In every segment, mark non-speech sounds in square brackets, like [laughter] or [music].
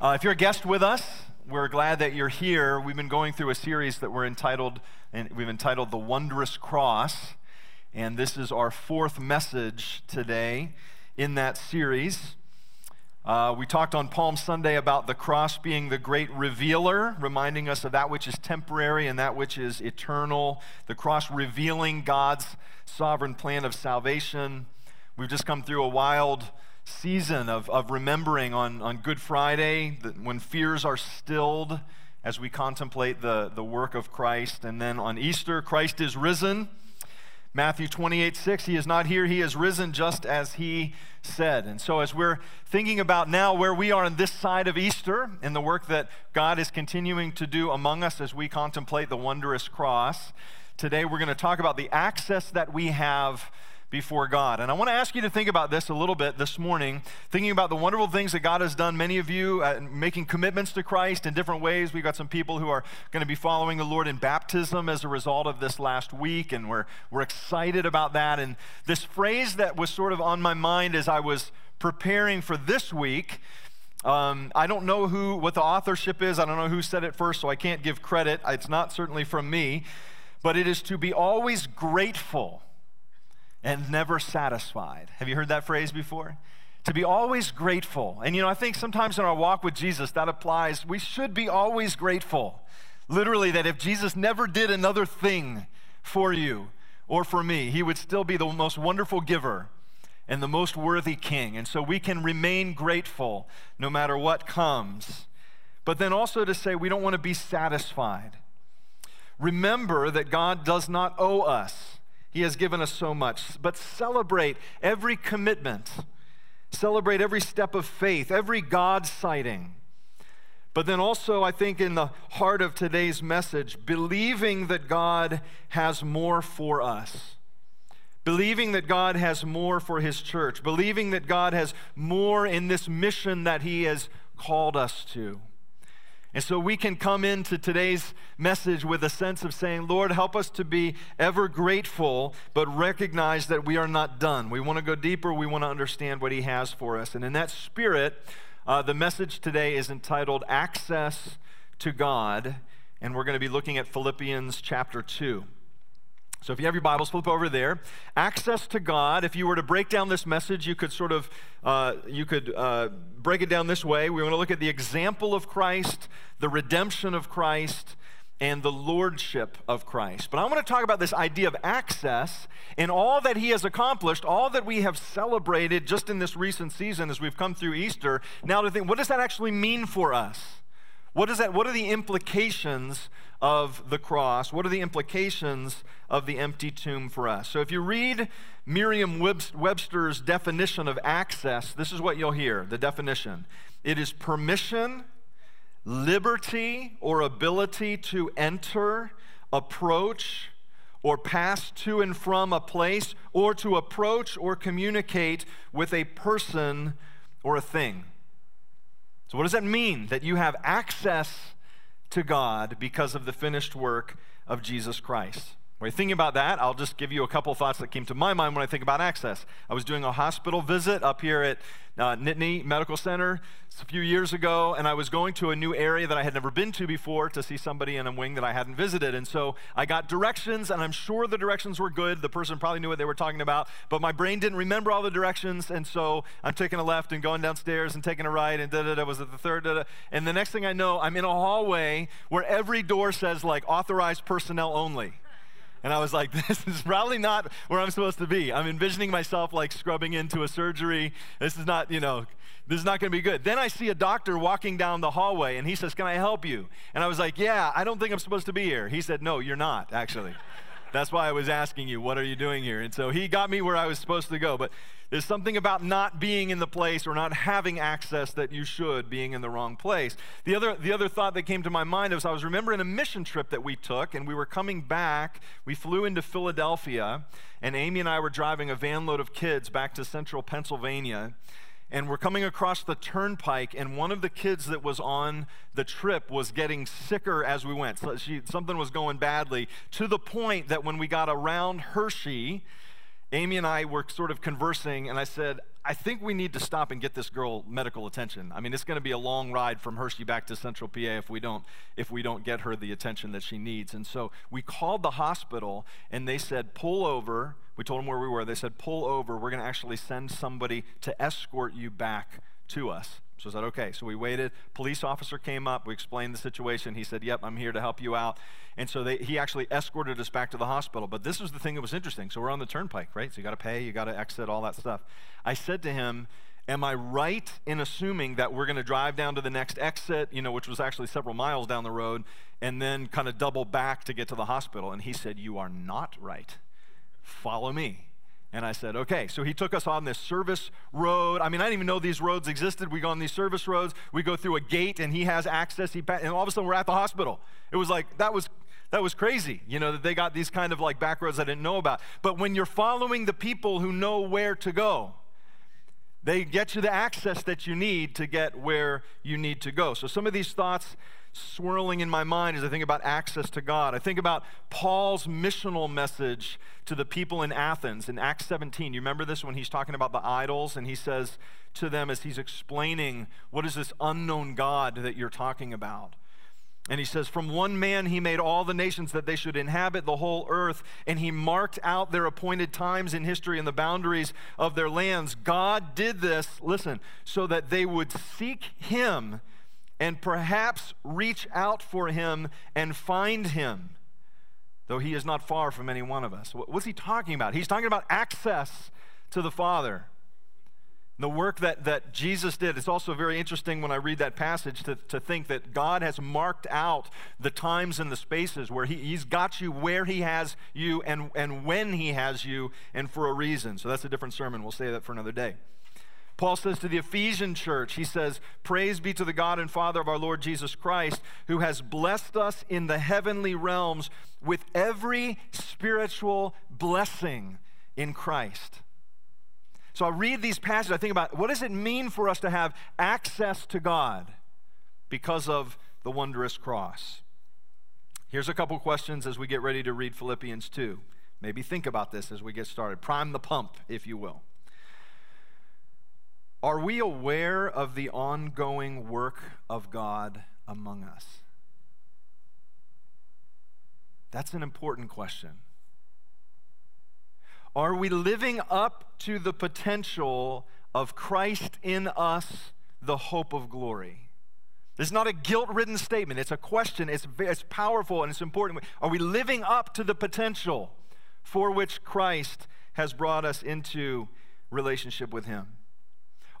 Uh, if you're a guest with us, we're glad that you're here. We've been going through a series that we're entitled, and we've entitled "The Wondrous Cross," and this is our fourth message today in that series. Uh, we talked on Palm Sunday about the cross being the great revealer, reminding us of that which is temporary and that which is eternal. The cross revealing God's sovereign plan of salvation. We've just come through a wild season of, of remembering on, on Good Friday when fears are stilled as we contemplate the, the work of Christ. And then on Easter, Christ is risen. Matthew 28 6, he is not here, he is risen just as he said. And so, as we're thinking about now where we are on this side of Easter and the work that God is continuing to do among us as we contemplate the wondrous cross, today we're going to talk about the access that we have before God. And I want to ask you to think about this a little bit this morning, thinking about the wonderful things that God has done. Many of you uh, making commitments to Christ in different ways. We've got some people who are going to be following the Lord in baptism as a result of this last week, and we're, we're excited about that. And this phrase that was sort of on my mind as I was preparing for this week. Um, I don't know who what the authorship is. I don't know who said it first, so I can't give credit. It's not certainly from me, but it is to be always grateful and never satisfied. Have you heard that phrase before? To be always grateful. And you know, I think sometimes in our walk with Jesus, that applies. We should be always grateful. Literally, that if Jesus never did another thing for you or for me, he would still be the most wonderful giver and the most worthy king. And so we can remain grateful no matter what comes. But then also to say we don't want to be satisfied. Remember that God does not owe us. He has given us so much. But celebrate every commitment, celebrate every step of faith, every God sighting. But then also, I think, in the heart of today's message, believing that God has more for us. Believing that God has more for His church. Believing that God has more in this mission that He has called us to. And so we can come into today's message with a sense of saying, Lord, help us to be ever grateful, but recognize that we are not done. We want to go deeper. We want to understand what He has for us. And in that spirit, uh, the message today is entitled Access to God. And we're going to be looking at Philippians chapter 2. So if you have your Bibles, flip over there. Access to God. If you were to break down this message, you could sort of uh, you could uh, break it down this way. We want to look at the example of Christ, the redemption of Christ, and the lordship of Christ. But I want to talk about this idea of access and all that He has accomplished, all that we have celebrated just in this recent season as we've come through Easter. Now to think, what does that actually mean for us? What is that? What are the implications of the cross? What are the implications of the empty tomb for us? So if you read Merriam Webster's definition of access, this is what you'll hear the definition it is permission, liberty, or ability to enter, approach, or pass to and from a place, or to approach or communicate with a person or a thing. So, what does that mean? That you have access to God because of the finished work of Jesus Christ. When you're thinking about that, I'll just give you a couple thoughts that came to my mind when I think about access. I was doing a hospital visit up here at uh, Nittany Medical Center a few years ago, and I was going to a new area that I had never been to before to see somebody in a wing that I hadn't visited. And so I got directions, and I'm sure the directions were good. The person probably knew what they were talking about, but my brain didn't remember all the directions, and so I'm taking a left and going downstairs and taking a right, and da da da was at the third da da. And the next thing I know, I'm in a hallway where every door says like authorized personnel only. And I was like, [laughs] this is probably not where I'm supposed to be. I'm envisioning myself like scrubbing into a surgery. This is not, you know, this is not going to be good. Then I see a doctor walking down the hallway and he says, Can I help you? And I was like, Yeah, I don't think I'm supposed to be here. He said, No, you're not, actually. That's why I was asking you, what are you doing here? And so he got me where I was supposed to go. But there's something about not being in the place or not having access that you should, being in the wrong place. The other, the other thought that came to my mind was I was remembering a mission trip that we took, and we were coming back. We flew into Philadelphia, and Amy and I were driving a van load of kids back to central Pennsylvania and we're coming across the turnpike, and one of the kids that was on the trip was getting sicker as we went. So she, something was going badly to the point that when we got around Hershey, Amy and I were sort of conversing, and I said, I think we need to stop and get this girl medical attention. I mean, it's going to be a long ride from Hershey back to Central PA if we don't if we don't get her the attention that she needs. And so we called the hospital and they said, "Pull over." We told them where we were. They said, "Pull over. We're going to actually send somebody to escort you back to us." So I said, okay. So we waited. Police officer came up. We explained the situation. He said, yep, I'm here to help you out. And so they, he actually escorted us back to the hospital. But this was the thing that was interesting. So we're on the turnpike, right? So you got to pay, you got to exit, all that stuff. I said to him, am I right in assuming that we're going to drive down to the next exit, you know, which was actually several miles down the road, and then kind of double back to get to the hospital? And he said, you are not right. Follow me. And I said, okay. So he took us on this service road. I mean, I didn't even know these roads existed. We go on these service roads. We go through a gate, and he has access. He and all of a sudden, we're at the hospital. It was like that was that was crazy. You know that they got these kind of like back roads I didn't know about. But when you're following the people who know where to go, they get you the access that you need to get where you need to go. So some of these thoughts swirling in my mind as I think about access to God. I think about Paul's missional message to the people in Athens in Acts 17. You remember this when he's talking about the idols and he says to them as he's explaining what is this unknown God that you're talking about? And he says, From one man he made all the nations that they should inhabit the whole earth, and he marked out their appointed times in history and the boundaries of their lands. God did this, listen, so that they would seek him and perhaps reach out for him and find him, though he is not far from any one of us. What's he talking about? He's talking about access to the Father. The work that, that Jesus did, it's also very interesting when I read that passage to, to think that God has marked out the times and the spaces where he, He's got you where He has you and, and when He has you and for a reason. So that's a different sermon. We'll say that for another day. Paul says to the Ephesian church, he says, Praise be to the God and Father of our Lord Jesus Christ, who has blessed us in the heavenly realms with every spiritual blessing in Christ. So I read these passages, I think about what does it mean for us to have access to God because of the wondrous cross? Here's a couple questions as we get ready to read Philippians 2. Maybe think about this as we get started. Prime the pump, if you will. Are we aware of the ongoing work of God among us? That's an important question. Are we living up to the potential of Christ in us, the hope of glory? Is not a guilt ridden statement. It's a question. It's, it's powerful and it's important. Are we living up to the potential for which Christ has brought us into relationship with Him?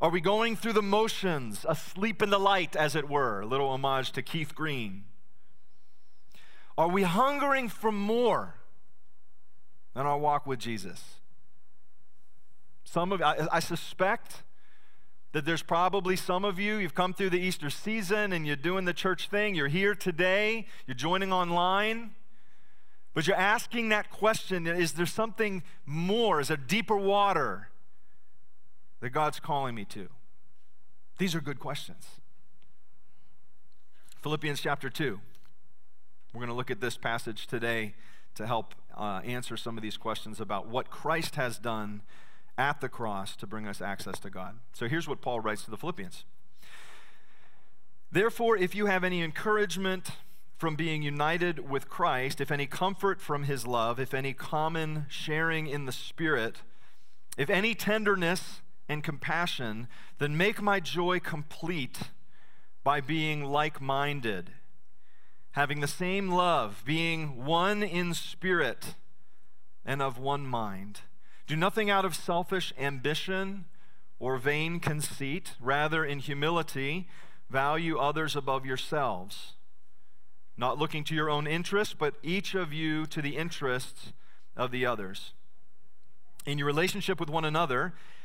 Are we going through the motions, asleep in the light, as it were? A little homage to Keith Green. Are we hungering for more in our walk with Jesus? Some of I, I suspect that there's probably some of you, you've come through the Easter season and you're doing the church thing, you're here today, you're joining online, but you're asking that question is there something more? Is there deeper water? That God's calling me to? These are good questions. Philippians chapter 2. We're going to look at this passage today to help uh, answer some of these questions about what Christ has done at the cross to bring us access to God. So here's what Paul writes to the Philippians Therefore, if you have any encouragement from being united with Christ, if any comfort from his love, if any common sharing in the Spirit, if any tenderness, and compassion, then make my joy complete by being like minded, having the same love, being one in spirit and of one mind. Do nothing out of selfish ambition or vain conceit, rather, in humility, value others above yourselves, not looking to your own interests, but each of you to the interests of the others. In your relationship with one another,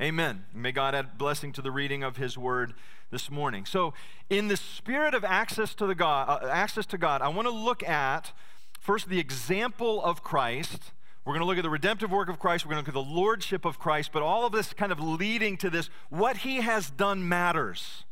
Amen. May God add blessing to the reading of His Word this morning. So, in the spirit of access to the God, uh, access to God, I want to look at first the example of Christ. We're going to look at the redemptive work of Christ. We're going to look at the lordship of Christ. But all of this kind of leading to this: what He has done matters.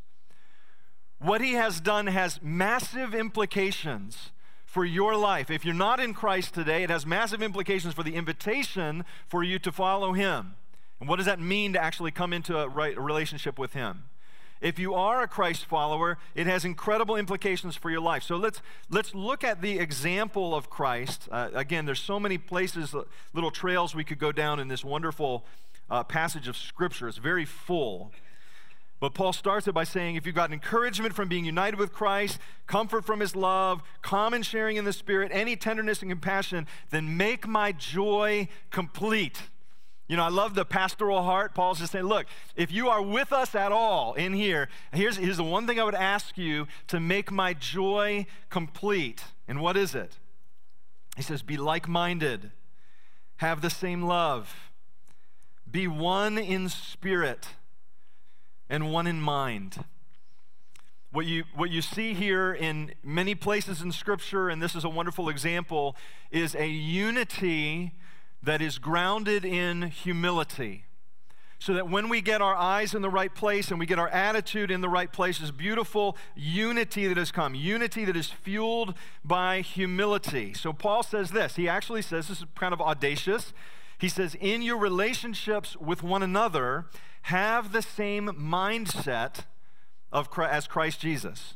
What He has done has massive implications for your life. If you're not in Christ today, it has massive implications for the invitation for you to follow Him. And what does that mean to actually come into a, right, relationship with Him? If you are a Christ follower, it has incredible implications for your life. So let's, let's look at the example of Christ. Uh, again, there's so many places, uh, little trails we could go down in this wonderful uh, passage of Scripture. It's very full. But Paul starts it by saying if you've got encouragement from being united with Christ, comfort from his love, common sharing in the Spirit, any tenderness and compassion, then make my joy complete. You know, I love the pastoral heart. Paul's just saying, look, if you are with us at all in here, here's, here's the one thing I would ask you to make my joy complete. And what is it? He says, be like minded, have the same love, be one in spirit, and one in mind. What you, what you see here in many places in Scripture, and this is a wonderful example, is a unity that is grounded in humility. So that when we get our eyes in the right place and we get our attitude in the right place, is beautiful unity that has come, unity that is fueled by humility. So Paul says this. He actually says, this is kind of audacious. He says, in your relationships with one another, have the same mindset of, as Christ Jesus.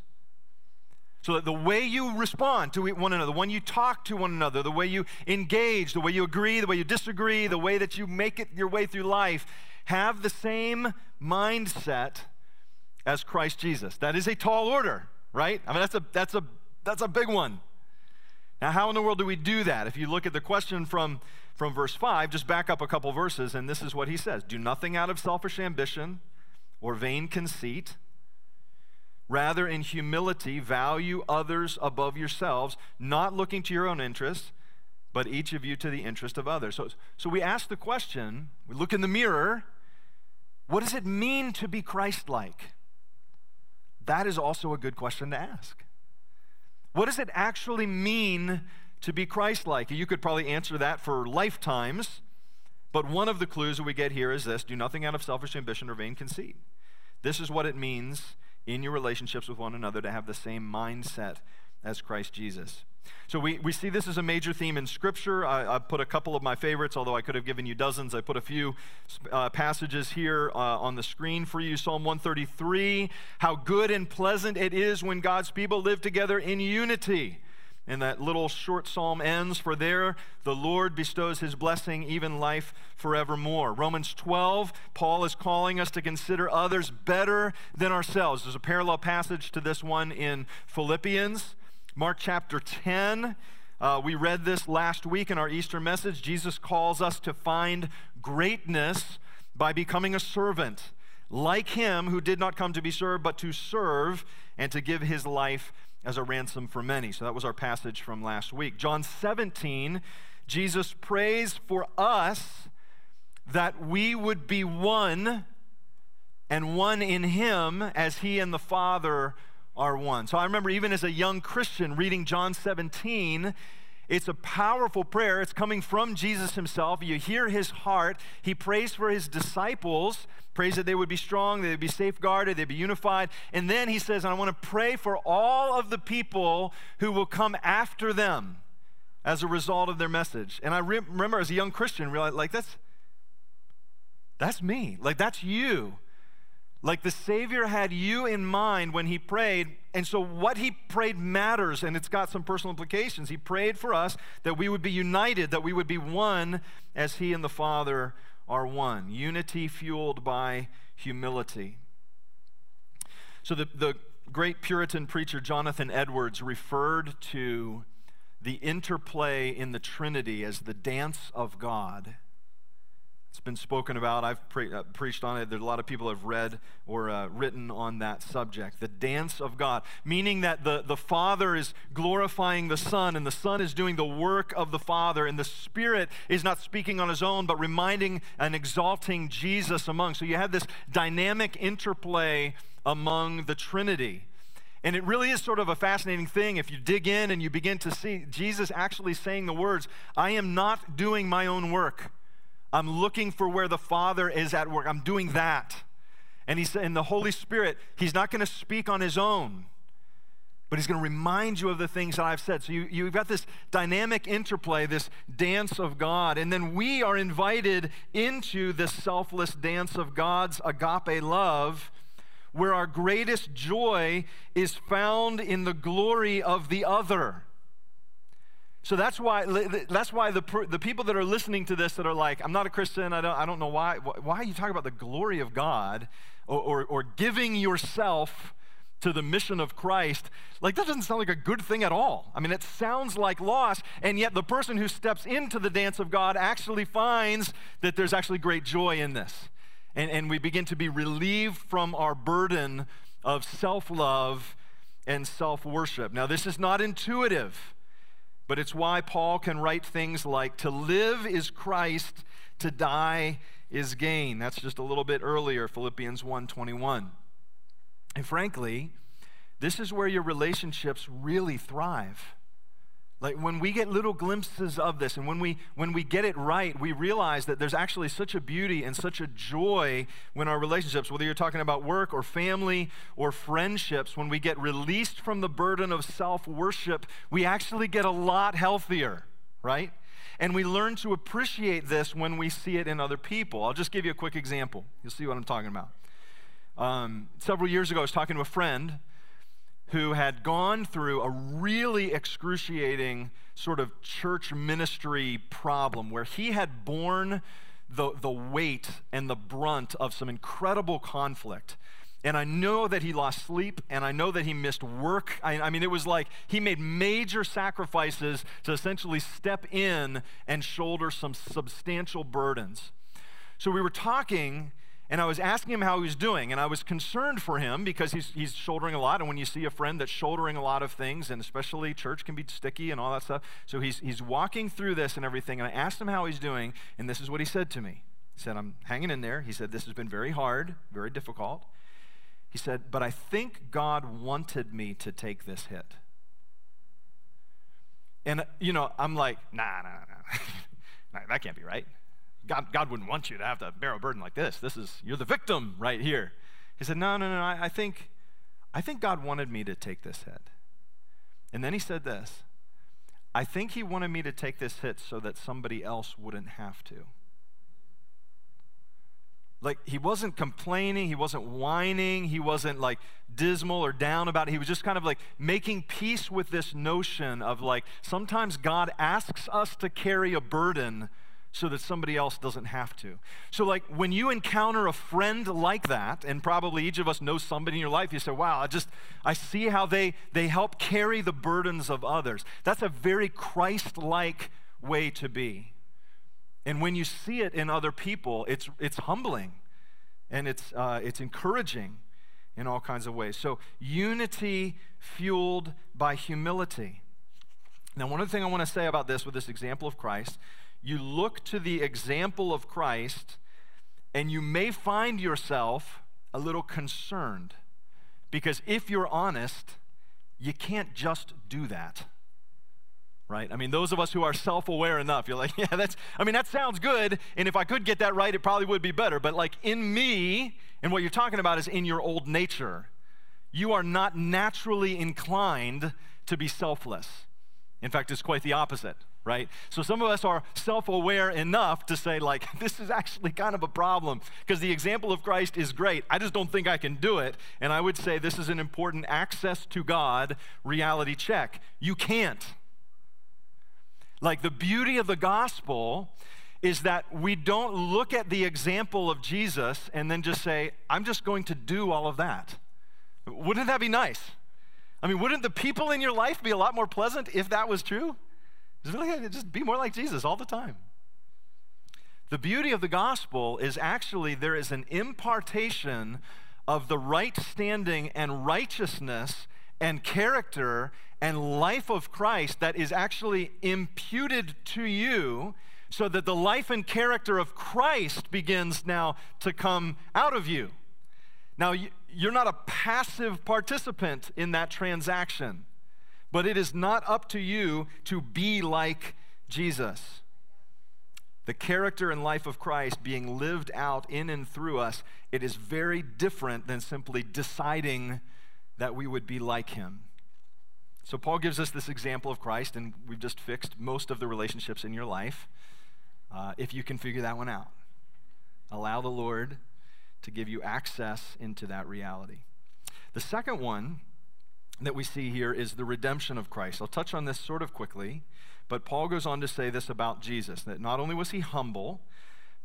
So that the way you respond to one another, the way you talk to one another, the way you engage, the way you agree, the way you disagree, the way that you make it your way through life, have the same mindset as Christ Jesus. That is a tall order, right? I mean, that's a, that's a, that's a big one. Now, how in the world do we do that? If you look at the question from, from verse 5, just back up a couple verses, and this is what he says Do nothing out of selfish ambition or vain conceit Rather, in humility, value others above yourselves, not looking to your own interests, but each of you to the interest of others. So, so we ask the question, we look in the mirror, what does it mean to be Christ like? That is also a good question to ask. What does it actually mean to be Christ like? You could probably answer that for lifetimes, but one of the clues that we get here is this do nothing out of selfish ambition or vain conceit. This is what it means in your relationships with one another to have the same mindset as Christ Jesus. So we, we see this as a major theme in Scripture. I, I put a couple of my favorites, although I could have given you dozens. I put a few uh, passages here uh, on the screen for you. Psalm 133 How good and pleasant it is when God's people live together in unity. And that little short psalm ends For there the Lord bestows his blessing, even life forevermore. Romans 12, Paul is calling us to consider others better than ourselves. There's a parallel passage to this one in Philippians. Mark chapter 10, uh, we read this last week in our Easter message. Jesus calls us to find greatness by becoming a servant, like him who did not come to be served, but to serve and to give his life as a ransom for many. So that was our passage from last week. John 17, Jesus prays for us that we would be one and one in him as he and the Father are one. So I remember even as a young Christian reading John 17 it's a powerful prayer. It's coming from Jesus himself. You hear his heart. He prays for his disciples, prays that they would be strong, they'd be safeguarded, they'd be unified. And then he says, I want to pray for all of the people who will come after them as a result of their message. And I re- remember as a young Christian, realized, like, that's, that's me. Like, that's you. Like the Savior had you in mind when he prayed. And so what he prayed matters, and it's got some personal implications. He prayed for us that we would be united, that we would be one as he and the Father are one. Unity fueled by humility. So the, the great Puritan preacher Jonathan Edwards referred to the interplay in the Trinity as the dance of God. It's been spoken about. I've pre- uh, preached on it. There's a lot of people have read or uh, written on that subject. The dance of God, meaning that the, the Father is glorifying the Son, and the Son is doing the work of the Father, and the Spirit is not speaking on his own, but reminding and exalting Jesus among. So you have this dynamic interplay among the Trinity. And it really is sort of a fascinating thing if you dig in and you begin to see Jesus actually saying the words, I am not doing my own work. I'm looking for where the Father is at work. I'm doing that. And he's in the Holy Spirit, he's not going to speak on his own, but he's going to remind you of the things that I've said. So you, you've got this dynamic interplay, this dance of God. And then we are invited into this selfless dance of God's agape love, where our greatest joy is found in the glory of the other. So that's why, that's why the, the people that are listening to this that are like, I'm not a Christian, I don't, I don't know why, why are you talking about the glory of God or, or, or giving yourself to the mission of Christ? Like, that doesn't sound like a good thing at all. I mean, it sounds like loss, and yet the person who steps into the dance of God actually finds that there's actually great joy in this. And, and we begin to be relieved from our burden of self love and self worship. Now, this is not intuitive. But it's why Paul can write things like, To live is Christ, to die is gain. That's just a little bit earlier, Philippians 1:21. And frankly, this is where your relationships really thrive. Like when we get little glimpses of this and when we when we get it right, we realize that there's actually such a beauty and such a joy when our relationships, whether you're talking about work or family or friendships, when we get released from the burden of self-worship, we actually get a lot healthier, right? And we learn to appreciate this when we see it in other people. I'll just give you a quick example. You'll see what I'm talking about. Um, several years ago, I was talking to a friend who had gone through a really excruciating sort of church ministry problem where he had borne the, the weight and the brunt of some incredible conflict. And I know that he lost sleep, and I know that he missed work. I, I, mean, it was like he made major sacrifices to essentially step in and shoulder some substantial burdens. So we were talking, and I was asking him how he was doing, and I was concerned for him because he's, he's shouldering a lot. And when you see a friend that's shouldering a lot of things, and especially church can be sticky and all that stuff, so he's, he's walking through this and everything. And I asked him how he's doing, and this is what he said to me. He said, I'm hanging in there. He said, This has been very hard, very difficult. He said, But I think God wanted me to take this hit. And, you know, I'm like, Nah, nah, nah. [laughs] that can't be right. God, God wouldn't want you to have to bear a burden like this. This is, you're the victim right here. He said, No, no, no, I, I think, I think God wanted me to take this hit. And then he said this I think he wanted me to take this hit so that somebody else wouldn't have to. Like, he wasn't complaining, he wasn't whining, he wasn't like dismal or down about it. He was just kind of like making peace with this notion of like sometimes God asks us to carry a burden so that somebody else doesn't have to. So, like, when you encounter a friend like that, and probably each of us knows somebody in your life, you say, wow, I just, I see how they, they help carry the burdens of others. That's a very Christ like way to be. And when you see it in other people, it's, it's humbling and it's, uh, it's encouraging in all kinds of ways. So, unity fueled by humility. Now, one of the things I want to say about this with this example of Christ you look to the example of Christ, and you may find yourself a little concerned. Because if you're honest, you can't just do that. Right? I mean, those of us who are self aware enough, you're like, [laughs] yeah, that's, I mean, that sounds good. And if I could get that right, it probably would be better. But like in me, and what you're talking about is in your old nature, you are not naturally inclined to be selfless. In fact, it's quite the opposite right? So some of us are self aware enough to say, like, [laughs] this is actually kind of a problem because the example of Christ is great. I just don't think I can do it. And I would say this is an important access to God reality check. You can't. Like, the beauty of the gospel is that we don't look at the example of Jesus and then just say, I'm just going to do all of that. Wouldn't that be nice? I mean, wouldn't the people in your life be a lot more pleasant if that was true? Just, like, just be more like Jesus all the time. The beauty of the gospel is actually there is an impartation of the right standing and righteousness and character and life of Christ that is actually imputed to you so that the life and character of Christ begins now to come out of you. Now, you're not a passive participant in that transaction, but it is not up to you to be like Jesus. The character and life of Christ being lived out in and through us, it is very different than simply deciding that we would be like him. So, Paul gives us this example of Christ, and we've just fixed most of the relationships in your life. Uh, if you can figure that one out, allow the Lord to give you access into that reality. The second one that we see here is the redemption of Christ. I'll touch on this sort of quickly, but Paul goes on to say this about Jesus that not only was he humble,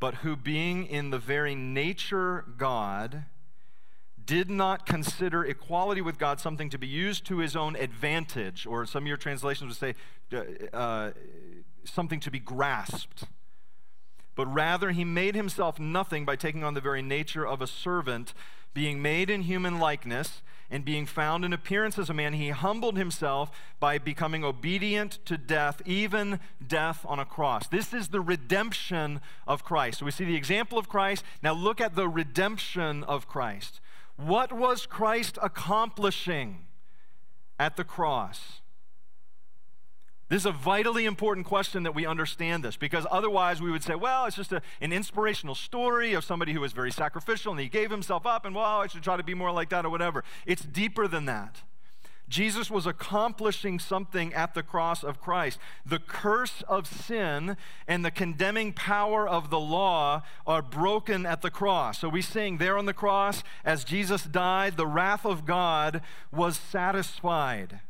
but who, being in the very nature God, did not consider equality with God something to be used to his own advantage, or some of your translations would say uh, uh, something to be grasped. But rather, he made himself nothing by taking on the very nature of a servant, being made in human likeness, and being found in appearance as a man, he humbled himself by becoming obedient to death, even death on a cross. This is the redemption of Christ. So we see the example of Christ. Now look at the redemption of Christ. What was Christ accomplishing at the cross? This is a vitally important question that we understand this because otherwise we would say, well, it's just a, an inspirational story of somebody who was very sacrificial and he gave himself up and, well, I should try to be more like that or whatever. It's deeper than that. Jesus was accomplishing something at the cross of Christ. The curse of sin and the condemning power of the law are broken at the cross. So we sing there on the cross, as Jesus died, the wrath of God was satisfied.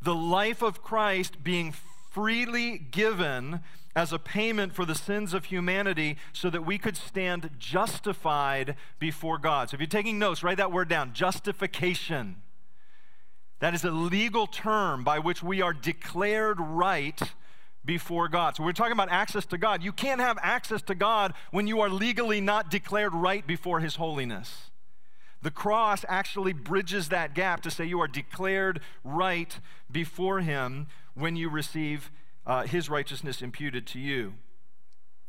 The life of Christ being freely given as a payment for the sins of humanity so that we could stand justified before God. So if you're taking notes, write that word down justification. That is a legal term by which we are declared right before God. So we're talking about access to God. You can't have access to God when you are legally not declared right before His holiness. The cross actually bridges that gap to say you are declared right before Him when you receive uh, His righteousness imputed to you.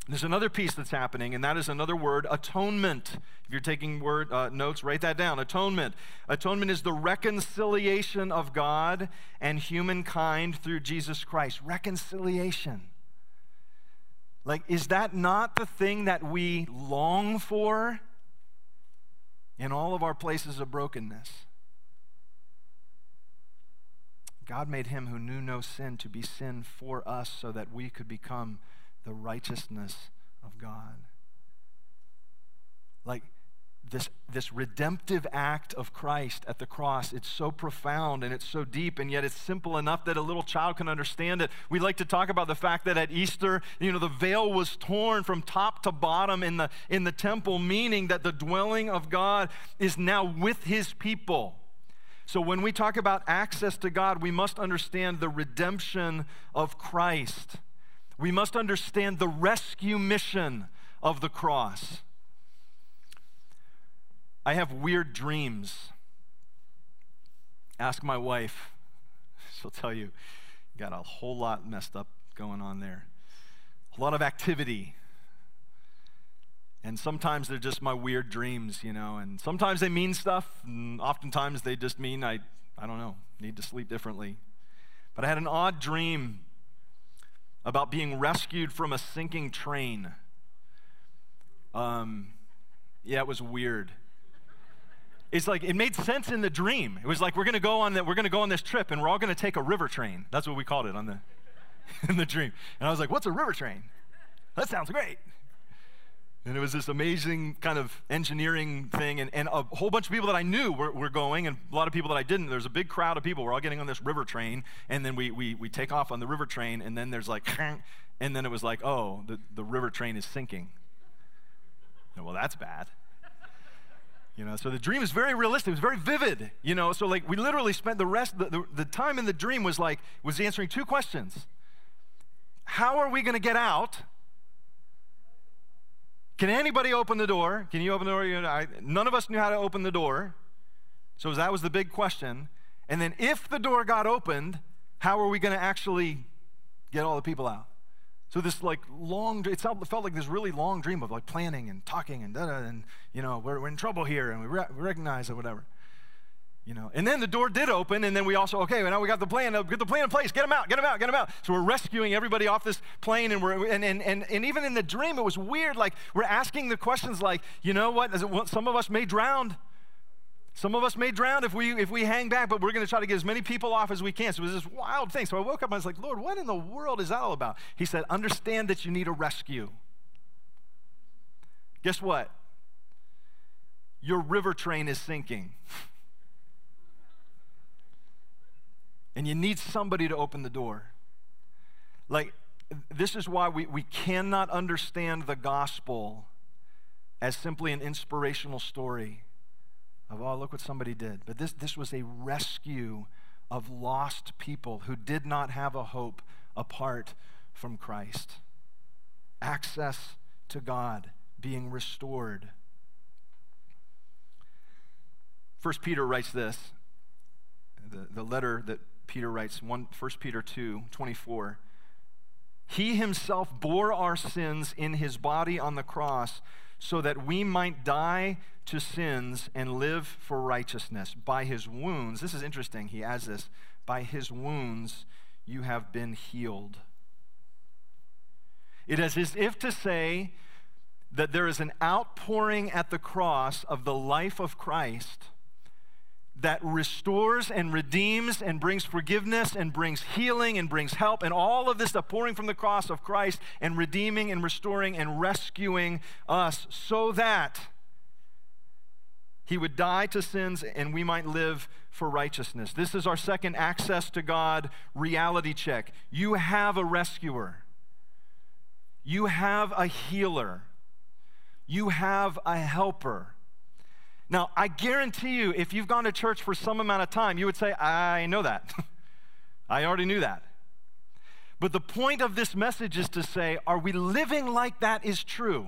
There's another piece that's happening, and that is another word atonement. If you're taking word uh, notes, write that down. Atonement. Atonement is the reconciliation of God and humankind through Jesus Christ. Reconciliation. Like, is that not the thing that we long for in all of our places of brokenness? God made him who knew no sin to be sin for us so that we could become the righteousness of God. Like this, this redemptive act of Christ at the cross, it's so profound and it's so deep, and yet it's simple enough that a little child can understand it. We like to talk about the fact that at Easter, you know, the veil was torn from top to bottom in the, in the temple, meaning that the dwelling of God is now with his people. So when we talk about access to God, we must understand the redemption of Christ we must understand the rescue mission of the cross. I have weird dreams. Ask my wife. [laughs] She'll tell you, got a whole lot messed up going on there. A lot of activity. And sometimes they're just my weird dreams, you know, and sometimes they mean stuff, and oftentimes they just mean I, I don't know, need to sleep differently. But I had an odd dream about being rescued from a sinking train. Um, yeah, it was weird. It's like it made sense in the dream. It was like we're gonna go on that. We're gonna go on this trip, and we're all gonna take a river train. That's what we called it on the [laughs] in the dream. And I was like, "What's a river train? That sounds great." And it was this amazing kind of engineering thing. And, and a whole bunch of people that I knew were, were going, and a lot of people that I didn't. There's a big crowd of people. We're all getting on this river train. And then we, we, we take off on the river train. And then there's like, [laughs] and then it was like, oh, the, the river train is sinking. well, that's bad. You know, so the dream is very realistic. It was very vivid. You know, so like we literally spent the rest, the, the, the time in the dream was like, was answering two questions. How are we going to get out? Can anybody open the door? Can you open the door? None of us knew how to open the door. So that was the big question. And then if the door got opened, how are we going to actually get all the people out? So this like long, it felt, like this really long dream of like planning and talking and da da, and you know we're, we're in trouble here and we, re- we recognize it, whatever. You know, and then the door did open, and then we also okay. Well, now we got the plan. Uh, get the plan in place. Get them out. Get them out. Get them out. So we're rescuing everybody off this plane, and we're and and and, and even in the dream, it was weird. Like we're asking the questions, like you know what? Some of us may drown. Some of us may drown if we if we hang back, but we're going to try to get as many people off as we can. So it was this wild thing. So I woke up and I was like, Lord, what in the world is that all about? He said, Understand that you need a rescue. Guess what? Your river train is sinking. [laughs] and you need somebody to open the door. Like, this is why we, we cannot understand the gospel as simply an inspirational story of, oh, look what somebody did. But this, this was a rescue of lost people who did not have a hope apart from Christ. Access to God being restored. First Peter writes this, the, the letter that Peter writes, 1 Peter 2, 24. He himself bore our sins in his body on the cross so that we might die to sins and live for righteousness. By his wounds, this is interesting, he adds this, by his wounds you have been healed. It is as if to say that there is an outpouring at the cross of the life of Christ that restores and redeems and brings forgiveness and brings healing and brings help and all of this the pouring from the cross of Christ and redeeming and restoring and rescuing us so that he would die to sins and we might live for righteousness. This is our second access to God reality check. You have a rescuer. You have a healer. You have a helper. Now, I guarantee you, if you've gone to church for some amount of time, you would say, I know that. [laughs] I already knew that. But the point of this message is to say, are we living like that is true?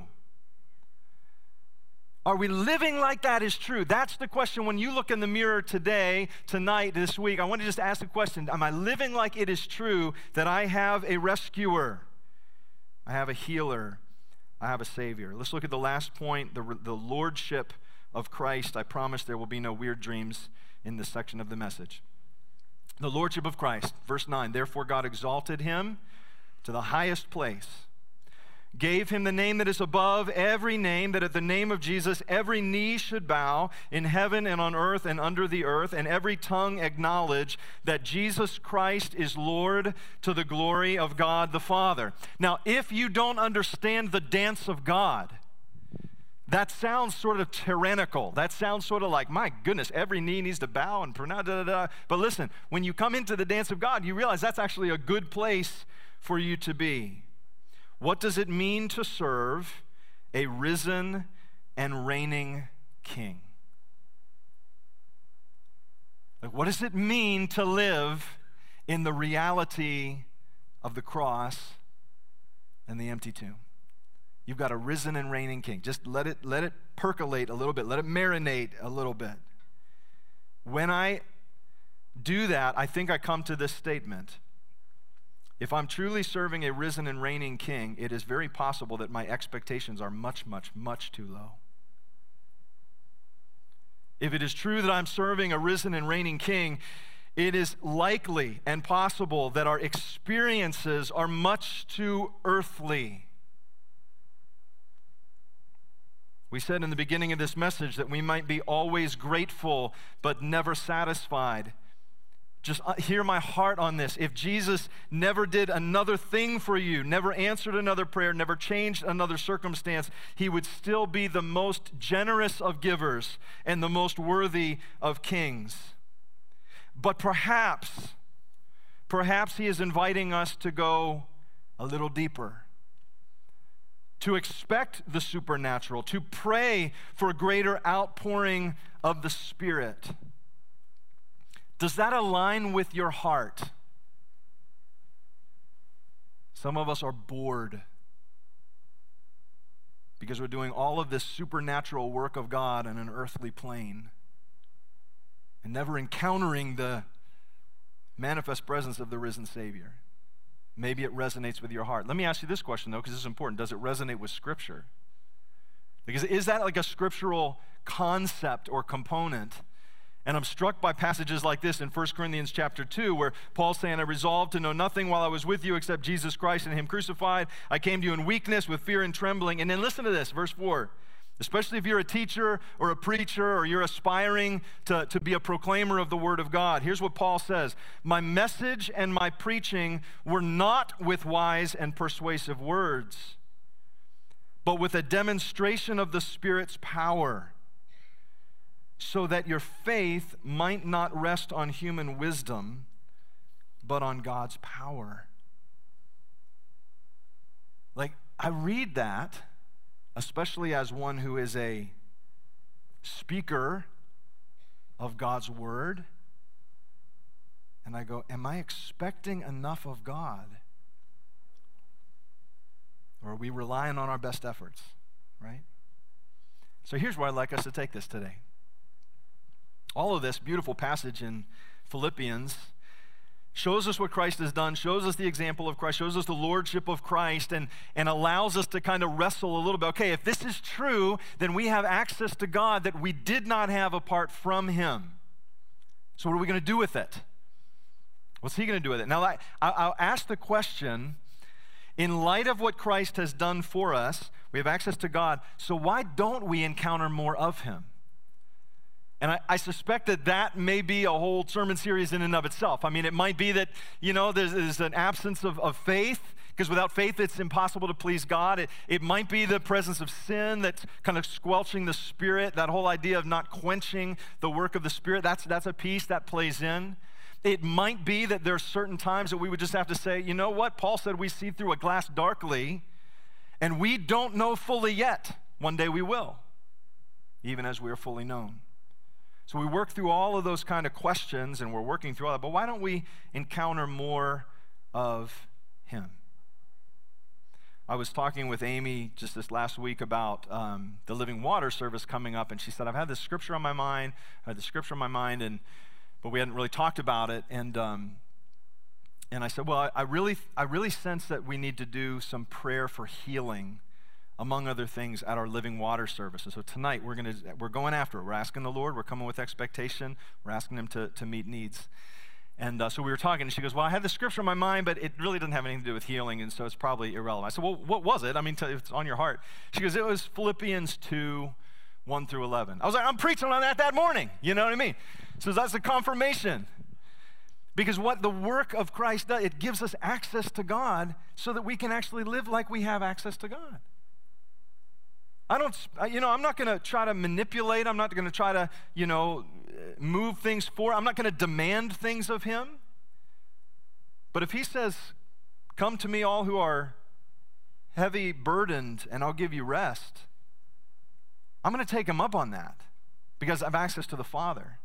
Are we living like that is true? That's the question. When you look in the mirror today, tonight, this week, I want to just ask the question Am I living like it is true that I have a rescuer? I have a healer. I have a savior. Let's look at the last point the, the lordship of Christ, I promise there will be no weird dreams in this section of the message. The Lordship of Christ, verse 9. Therefore, God exalted him to the highest place, gave him the name that is above every name, that at the name of Jesus every knee should bow in heaven and on earth and under the earth, and every tongue acknowledge that Jesus Christ is Lord to the glory of God the Father. Now, if you don't understand the dance of God, that sounds sort of tyrannical. That sounds sort of like, my goodness, every knee needs to bow and pronounce. Da, da, da. But listen, when you come into the dance of God, you realize that's actually a good place for you to be. What does it mean to serve a risen and reigning king? Like, what does it mean to live in the reality of the cross and the empty tomb? You've got a risen and reigning king. Just let it, let it percolate a little bit, let it marinate a little bit. When I do that, I think I come to this statement. If I'm truly serving a risen and reigning king, it is very possible that my expectations are much, much, much too low. If it is true that I'm serving a risen and reigning king, it is likely and possible that our experiences are much too earthly. We said in the beginning of this message that we might be always grateful but never satisfied. Just uh, hear my heart on this. If Jesus never did another thing for you, never answered another prayer, never changed another circumstance, he would still be the most generous of givers and the most worthy of kings. But perhaps, perhaps he is inviting us to go a little deeper to expect the supernatural, to pray for a greater outpouring of the Spirit. Does that align with your heart? Some of us are bored because we're doing all of this supernatural work of God on an earthly plane and never encountering the manifest presence of the risen Savior. Maybe it resonates with your heart. Let me ask you this question, though, because this is important. Does it resonate with Scripture? Because is that like a scriptural concept or component? And I'm struck by passages like this in 1 Corinthians chapter 2, where Paul's saying, I resolved to know nothing while I was with you except Jesus Christ and Him crucified. I came to you in weakness, with fear and trembling. And then listen to this, verse 4 especially if you're a teacher or a preacher or you're aspiring to, to be a proclaimer of the Word of God. Here's what Paul says My message and my preaching were not with wise and persuasive words, but with a demonstration of the Spirit's power, so that your faith might not rest on human wisdom, but on God's power. Like, I read that especially as one who is a speaker of God's word. And I go, Am I expecting enough of God? Or are we relying on our best efforts, right? So here's where I'd like us to take this today. All of this beautiful passage in Philippians shows us what Christ has done, shows us the example of Christ, shows us the lordship of Christ, and, and allows us to kind of wrestle a little bit. Okay, if this is true, then we have access to God that we did not have apart from Him. So, what are we going to do with it? What's He going to do with it? Now, I, I'll ask the question in light of what Christ has done for us, we have access to God, so why don't we encounter more of Him? And I, I, suspect that that may be a whole sermon series in and of itself. I mean, it might be that, you know, there's, there's an absence of, of faith, because without faith, it's impossible to please God. It, it might be the presence of sin that's kind of squelching the Spirit, that whole idea of not quenching the work of the Spirit. That's, that's a piece that plays in. It might be that there are certain times that we would just have to say, you know what? Paul said we see through a glass darkly, and we don't know fully yet. One day we will, even as we are fully known. So we work through all of those kind of questions and we're working through all that, but why don't we encounter more of Him? I was talking with Amy just this last week about um, the Living Water service coming up, and she said, I've had this scripture on my mind, I had the scripture on my mind, and but we hadn't really talked about it. And um, and I said, Well, I, I really I really sense that we need to do some prayer for healing among other things, at our living water service. And so tonight we're to we're going after it. We're asking the Lord. We're coming with expectation. We're asking Him to, to meet needs. And uh, so we were talking, and she goes, Well, I had the scripture in my mind, but it really doesn't have anything to do with healing, and so it's probably irrelevant. I said, Well, what was it? I mean, it's on your heart. She goes, It was Philippians 2 1 through 11. I was like, I'm preaching on that that morning. You know what I mean? So that's a confirmation. Because what the work of Christ does, it gives us access to God so that we can actually live like we have access to God. I don't, you know, I'm not going to try to manipulate. I'm not going to try to, you know, move things forward. I'm not going to demand things of him. But if he says, Come to me, all who are heavy burdened, and I'll give you rest, I'm going to take him up on that because I have access to the Father.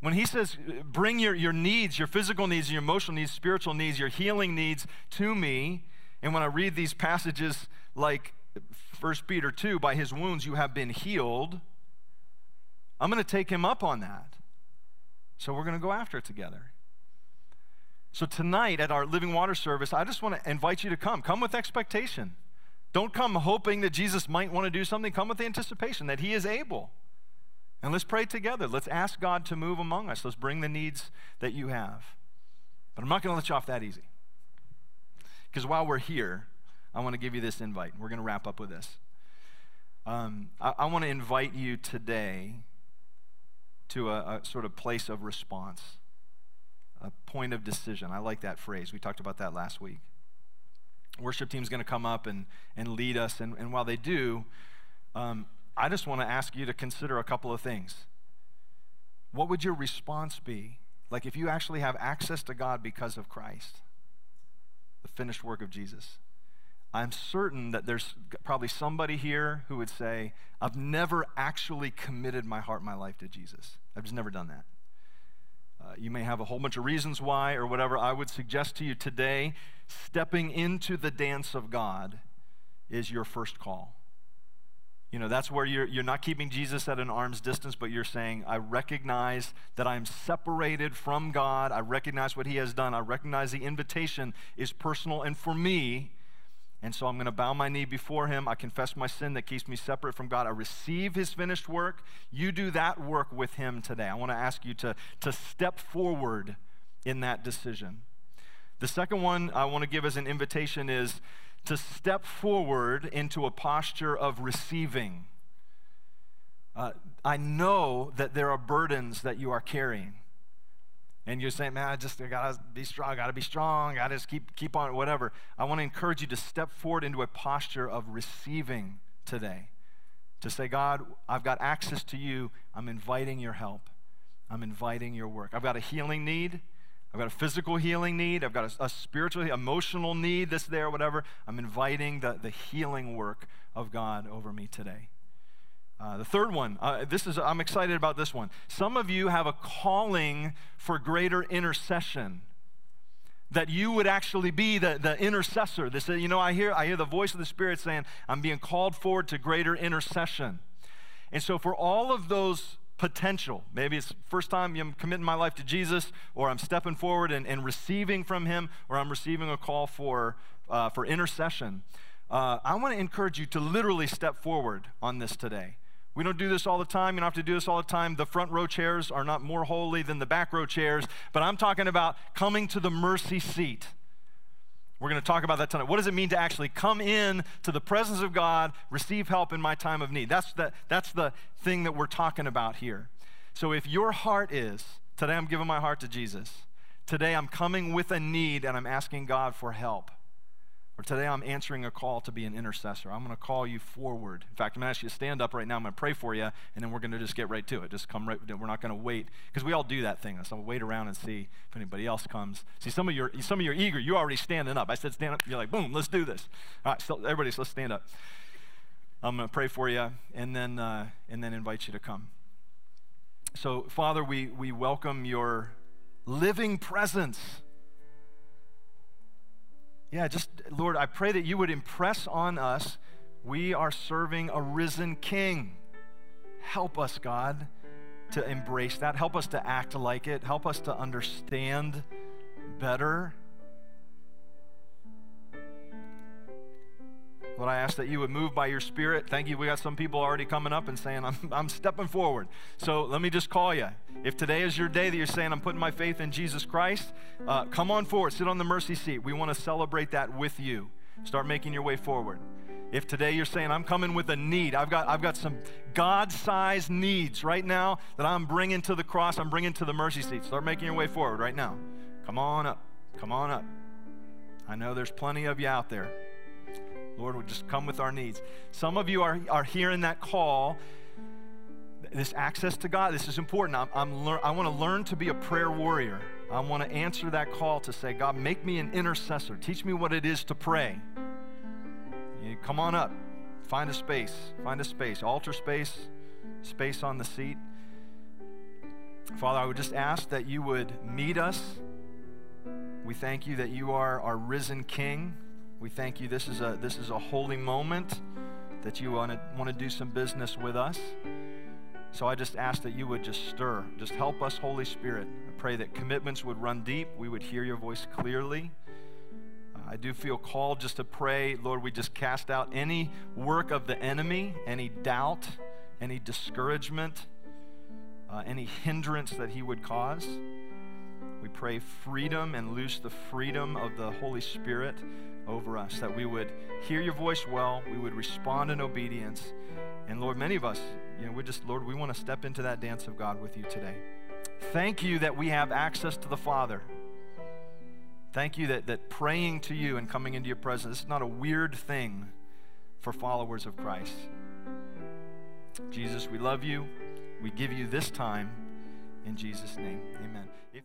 When he says, Bring your, your needs, your physical needs, your emotional needs, spiritual needs, your healing needs to me, and when I read these passages like 1 Peter 2, by his wounds you have been healed. I'm going to take him up on that. So we're going to go after it together. So tonight at our Living Water service, I just want to invite you to come. Come with expectation. Don't come hoping that Jesus might want to do something. Come with the anticipation that he is able. And let's pray together. Let's ask God to move among us. Let's bring the needs that you have. But I'm not going to let you off that easy. Because while we're here, I want to give you this invite. We're going to wrap up with this. Um, I, I want to invite you today to a, a sort of place of response, a point of decision. I like that phrase. We talked about that last week. Worship team's going to come up and, and lead us. And, and while they do, um, I just want to ask you to consider a couple of things. What would your response be? Like if you actually have access to God because of Christ, the finished work of Jesus. I'm certain that there's probably somebody here who would say, I've never actually committed my heart, my life to Jesus. I've just never done that. Uh, you may have a whole bunch of reasons why or whatever. I would suggest to you today, stepping into the dance of God is your first call. You know, that's where you're, you're not keeping Jesus at an arm's distance, but you're saying, I recognize that I'm separated from God. I recognize what He has done. I recognize the invitation is personal and for me. And so I'm going to bow my knee before Him. I confess my sin that keeps me separate from God. I receive His finished work. You do that work with Him today. I want to ask you to, to step forward in that decision. The second one I want to give as an invitation is to step forward into a posture of receiving. Uh, I know that there are burdens that you are carrying. And you're saying, man, I just I gotta be strong, I gotta be strong, I just keep keep on, whatever. I want to encourage you to step forward into a posture of receiving today. To say, God, I've got access to you. I'm inviting your help. I'm inviting your work. I've got a healing need. I've got a physical healing need. I've got a, a spiritual, emotional need that's there, whatever. I'm inviting the, the healing work of God over me today. Uh, the third one, uh, this is, I'm excited about this one. Some of you have a calling for greater intercession. That you would actually be the, the intercessor. This, you know, I hear, I hear the voice of the Spirit saying, I'm being called forward to greater intercession. And so, for all of those potential. Maybe it's first time I'm committing my life to Jesus, or I'm stepping forward and, and receiving from Him, or I'm receiving a call for, uh, for intercession. Uh, I want to encourage you to literally step forward on this today. We don't do this all the time. You don't have to do this all the time. The front row chairs are not more holy than the back row chairs, but I'm talking about coming to the mercy seat. We're going to talk about that tonight. What does it mean to actually come in to the presence of God, receive help in my time of need? That's the, that's the thing that we're talking about here. So if your heart is, today I'm giving my heart to Jesus, today I'm coming with a need and I'm asking God for help. Or today I'm answering a call to be an intercessor. I'm going to call you forward. In fact, I'm going to ask you to stand up right now. I'm going to pray for you, and then we're going to just get right to it. Just come right. We're not going to wait because we all do that thing. So we'll wait around and see if anybody else comes. See, some of you, some of you are eager. You're already standing up. I said stand up. You're like, boom, let's do this. All right, so everybody, so let's stand up. I'm going to pray for you, and then uh, and then invite you to come. So, Father, we we welcome your living presence yeah, just, Lord, I pray that you would impress on us we are serving a risen King. Help us, God, to embrace that. Help us to act like it. Help us to understand better Lord, I ask that you would move by your spirit. Thank you. We got some people already coming up and saying, I'm, I'm stepping forward. So let me just call you. If today is your day that you're saying, I'm putting my faith in Jesus Christ, uh, come on forward. Sit on the mercy seat. We want to celebrate that with you. Start making your way forward. If today you're saying, I'm coming with a need, I've got, I've got some God sized needs right now that I'm bringing to the cross, I'm bringing to the mercy seat. Start making your way forward right now. Come on up. Come on up. I know there's plenty of you out there. Lord, would just come with our needs. Some of you are, are hearing that call, this access to God. This is important. I'm, I'm lear- I want to learn to be a prayer warrior. I want to answer that call to say, God, make me an intercessor. Teach me what it is to pray. You come on up. Find a space. Find a space. Altar space, space on the seat. Father, I would just ask that you would meet us. We thank you that you are our risen King. We thank you. This is a, this is a holy moment that you want to, want to do some business with us. So I just ask that you would just stir. Just help us, Holy Spirit. I pray that commitments would run deep. We would hear your voice clearly. Uh, I do feel called just to pray, Lord, we just cast out any work of the enemy, any doubt, any discouragement, uh, any hindrance that he would cause. We pray freedom and loose the freedom of the Holy Spirit over us, that we would hear your voice well, we would respond in obedience. And Lord, many of us, you know, we just, Lord, we want to step into that dance of God with you today. Thank you that we have access to the Father. Thank you that, that praying to you and coming into your presence is not a weird thing for followers of Christ. Jesus, we love you. We give you this time in Jesus' name. Amen. If